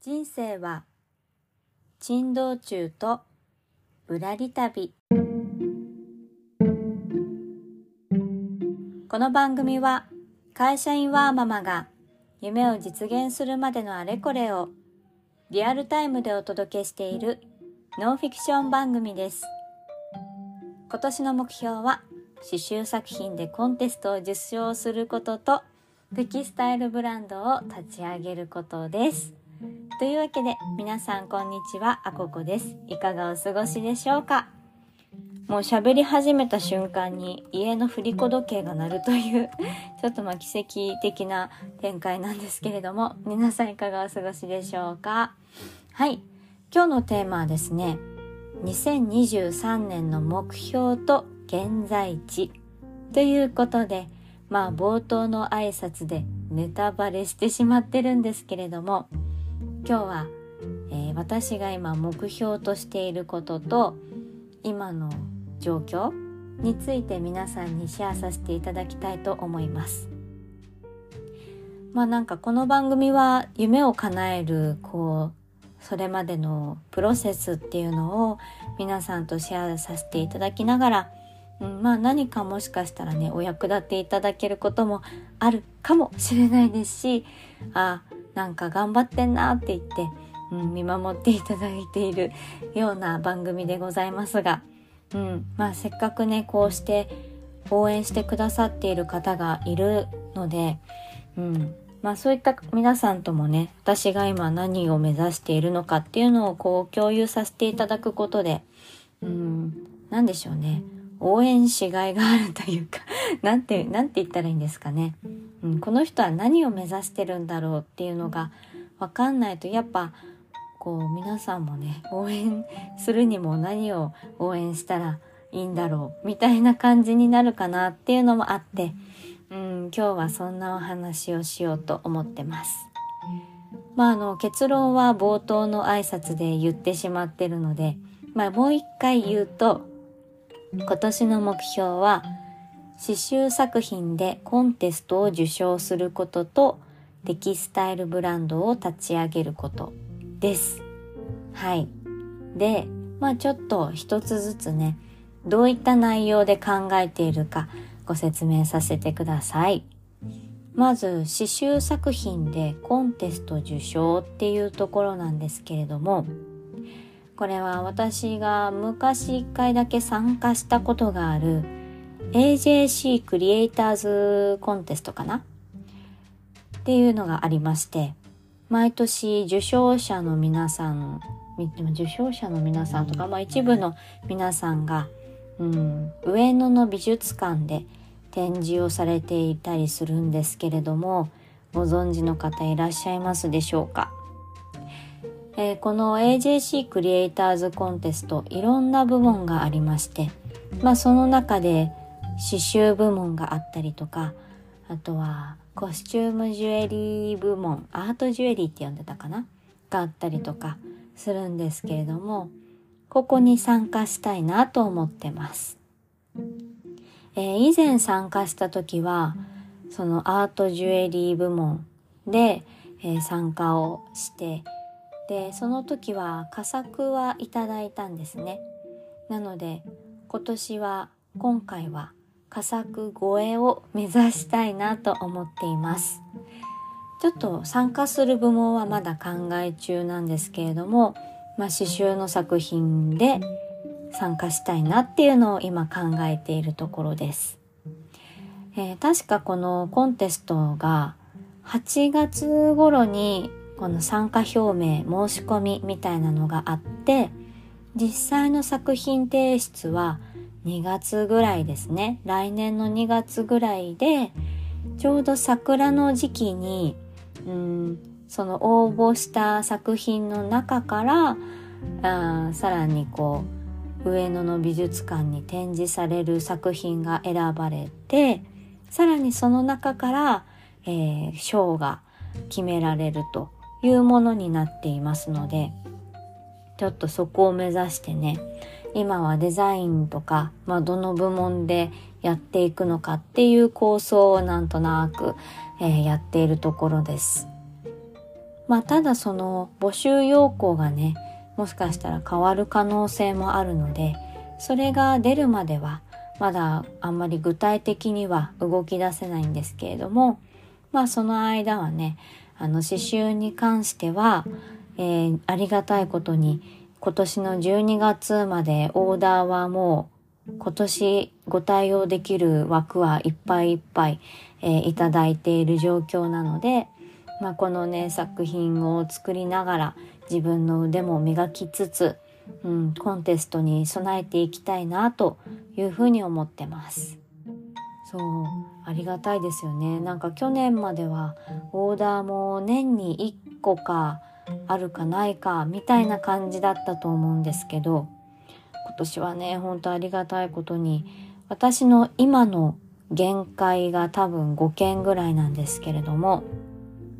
人生は珍道中とぶらり旅。この番組は会社員ワーママが夢を実現するまでのあれこれをリアルタイムでお届けしているノンフィクション番組です。今年の目標は刺繍作品でコンテストを受賞することとテキスタイルブランドを立ち上げることです。というわけで皆さんこんにちはあここです。いかがお過ごしでしょうか？もう喋り始めた瞬間に家の振り子時計が鳴るという ちょっとまあ奇跡的な展開なんですけれども皆さんいかがお過ごしでしょうか？はい。今日のテーマはですね2023年の目標と現在地。ということでまあ冒頭の挨拶でネタバレしてしまってるんですけれども今日は、えー、私が今目標としていることと今の状況について皆さんにシェアさせていただきたいと思います。まあなんかこの番組は夢を叶えるこうそれまでのプロセスっていうのを皆さんとシェアさせていただきながら、うん、まあ何かもしかしたらねお役立ていただけることもあるかもしれないですしあなんか頑張ってんなって言って、うん、見守っていただいているような番組でございますが、うんまあ、せっかくねこうして応援してくださっている方がいるので、うんまあ、そういった皆さんともね私が今何を目指しているのかっていうのをこう共有させていただくことで、うん、何でしょうね。応援しがいがあるというか なんて、なんて言ったらいいんですかね。うん、この人は何を目指してるんだろうっていうのがわかんないと、やっぱ、こう、皆さんもね、応援するにも何を応援したらいいんだろう、みたいな感じになるかなっていうのもあって、うん、今日はそんなお話をしようと思ってます。まあ、あの、結論は冒頭の挨拶で言ってしまってるので、まあ、もう一回言うと、今年の目標は刺繍作品でコンテストを受賞することとテキスタイルブランドを立ち上げることです。はい。で、まあちょっと一つずつね、どういった内容で考えているかご説明させてください。まず刺繍作品でコンテスト受賞っていうところなんですけれども、これは私が昔一回だけ参加したことがある AJC クリエイターズコンテストかな？っていうのがありまして毎年受賞者の皆さん受賞者の皆さんとか、まあ、一部の皆さんが、うん、上野の美術館で展示をされていたりするんですけれどもご存知の方いらっしゃいますでしょうか？えー、この AJC クリエイターズコンテストいろんな部門がありまして、まあ、その中で刺繍部門があったりとかあとはコスチュームジュエリー部門アートジュエリーって呼んでたかな？があったりとかするんですけれどもここに参加したいなと思ってます。えー、以前参加した時はそのアートジュエリー部門で、えー、参加をしてでその時は佳作はいただいたんですねなので今年は今回は佳作超えを目指したいなと思っています。ちょっと参加する部門はまだ考え中なんですけれども、まあ、刺繍の作品で参加したいなっていうのを今考えているところです、えー、確かこのコンテストが8月頃にこの参加表明申し込みみたいなのがあって実際の作品提出は2月ぐらいですね。来年の2月ぐらいでちょうど桜の時期にうんその応募した作品の中からあさらにこう上野の美術館に展示される作品が選ばれてさらにその中から、えー、賞が決められるというものになっていますのでちょっとそこを目指してね今はデザインとか、まあ、どの部門でやっていくのかっていう構想をなんとなく、えー、やっているところです。まあただその募集要項がねもしかしたら変わる可能性もあるのでそれが出るまではまだあんまり具体的には動き出せないんですけれどもまあその間はねあの刺繍に関しては、えー、ありがたいことに今年の12月までオーダーはもう今年ご対応できる枠はいっぱいいっぱい、えー、いただいている状況なので、まあ、このね作品を作りながら自分の腕も磨きつつ、うん、コンテストに備えていきたいなというふうに思ってます。そうありがたいですよねなんか去年まではオーダーも年に1個かあるかないかみたいな感じだったと思うんですけど今年はねほんとありがたいことに私の今の限界が多分5件ぐらいなんですけれども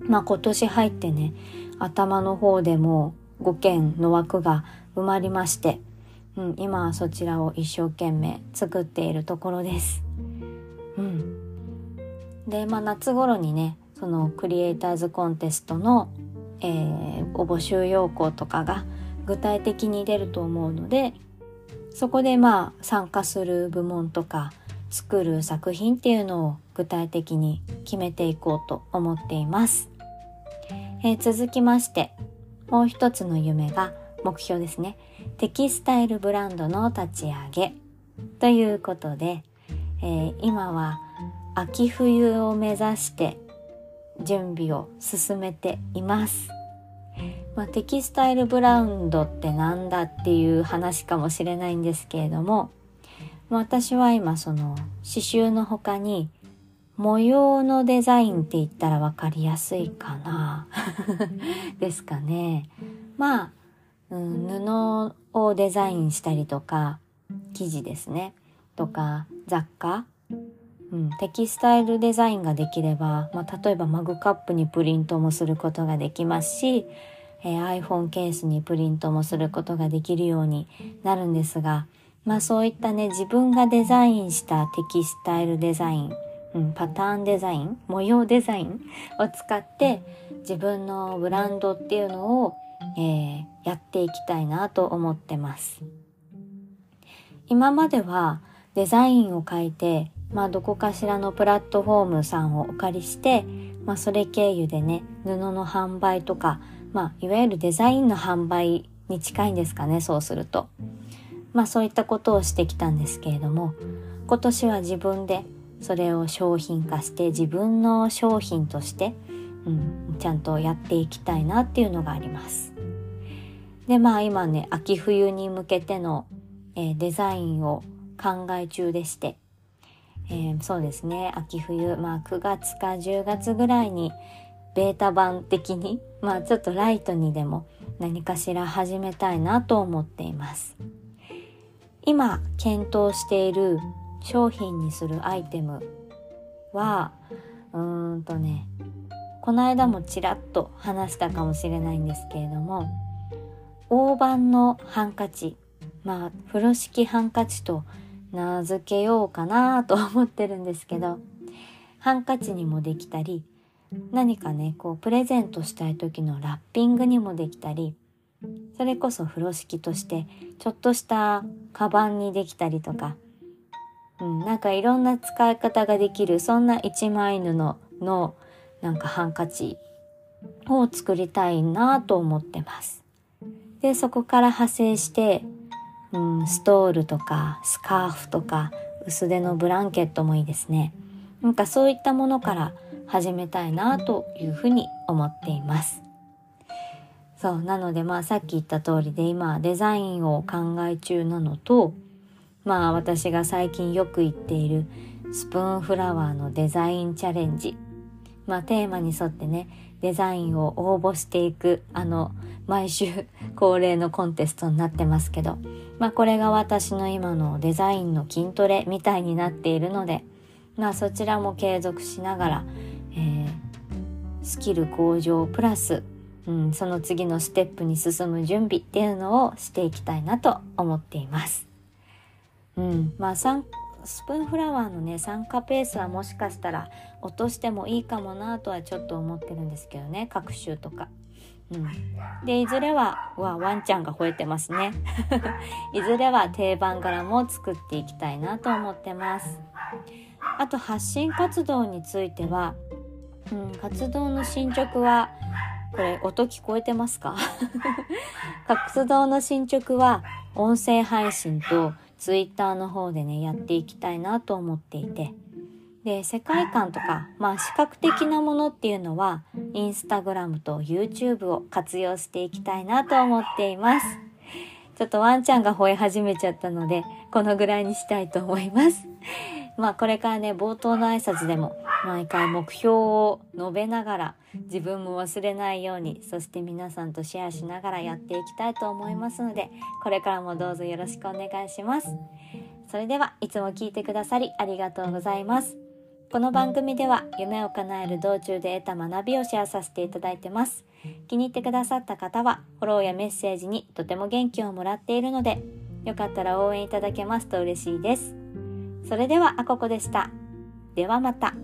まあ今年入ってね頭の方でも5件の枠が埋まりまして、うん、今はそちらを一生懸命作っているところです。うん、で、まあ、夏頃にねそのクリエイターズコンテストの、えー、募集要項とかが具体的に出ると思うのでそこでまあ参加する部門とか作る作品っていうのを具体的に決めていこうと思っています。えー、続きましてもう一つの夢が目標ですねテキスタイルブランドの立ち上げということでえー、今は秋冬を目指して準備を進めています。まあ、テキスタイルブラウンドってなんだっていう話かもしれないんですけれども私は今その刺繍の他に模様のデザインって言ったら分かりやすいかな ですかね。まあ、うん、布をデザインしたりとか生地ですねとか雑貨、うん、テキスタイルデザインができれば、まあ、例えばマグカップにプリントもすることができますし、えー、iPhone ケースにプリントもすることができるようになるんですが、まあそういったね、自分がデザインしたテキスタイルデザイン、うん、パターンデザイン、模様デザインを使って自分のブランドっていうのを、えー、やっていきたいなと思ってます。今まではデザインを書いて、まあ、どこかしらのプラットフォームさんをお借りして、まあ、それ経由でね布の販売とか、まあ、いわゆるデザインの販売に近いんですかねそうすると。まあそういったことをしてきたんですけれども今年は自分でそれを商品化して自分の商品として、うん、ちゃんとやっていきたいなっていうのがあります。でまあ今ね秋冬に向けての、えー、デザインを考え中でして、えー、そうですね。秋冬まあ9月か10月ぐらいにベータ版的にまあちょっとライトにでも何かしら始めたいなと思っています。今検討している商品にするアイテムはうーんとねこの間もちらっと話したかもしれないんですけれども大判のハンカチまあ風呂敷ハンカチと名付けようかなと思ってるんですけどハンカチにもできたり何かねこうプレゼントしたい時のラッピングにもできたりそれこそ風呂敷としてちょっとしたカバンにできたりとか、うん、なんかいろんな使い方ができるそんな一枚布のなんかハンカチを作りたいなと思ってます。でそこから派生してうん、ストールとかスカーフとか薄手のブランケットもいいですね。なんかそういったものから始めたいなというふうに思っています。そう、なのでまあさっき言った通りで今デザインを考え中なのと、まあ私が最近よく言っているスプーンフラワーのデザインチャレンジ。まあテーマに沿ってね、デザインを応募していくあの毎週恒例のコンテストになってますけど、まあこれが私の今のデザインの筋トレみたいになっているので、まあそちらも継続しながら、えー、スキル向上プラス、うん、その次のステップに進む準備っていうのをしていきたいなと思っています。うん、まあスプーンフラワーのね酸化ペースはもしかしたら落としてもいいかもなとはちょっと思ってるんですけどね各種とか。うん、でいずれはわワンちゃんが吠えてますね。いずれは定番柄も作っていきたいなと思ってます。あと発信活動については、うん、活動の進捗はこれ音聞こえてますか？活動の進捗は音声配信とツイッターの方でねやっていきたいなと思っていて。で世界観とかまあ視覚的なものっていうのはインスタグラムと YouTube を活用していきたいなと思っています。ちょっとワンちゃんが吠え始めちゃったのでこのぐらいにしたいと思います。まあこれからね冒頭の挨拶でも毎回目標を述べながら自分も忘れないようにそして皆さんとシェアしながらやっていきたいと思いますのでこれからもどうぞよろしくお願いします。それではいつも聞いてくださりありがとうございます。この番組では夢を叶える道中で得た学びをシェアさせていただいてます。気に入ってくださった方はフォローやメッセージにとても元気をもらっているのでよかったら応援いただけますと嬉しいです。それではあここでしたではまた。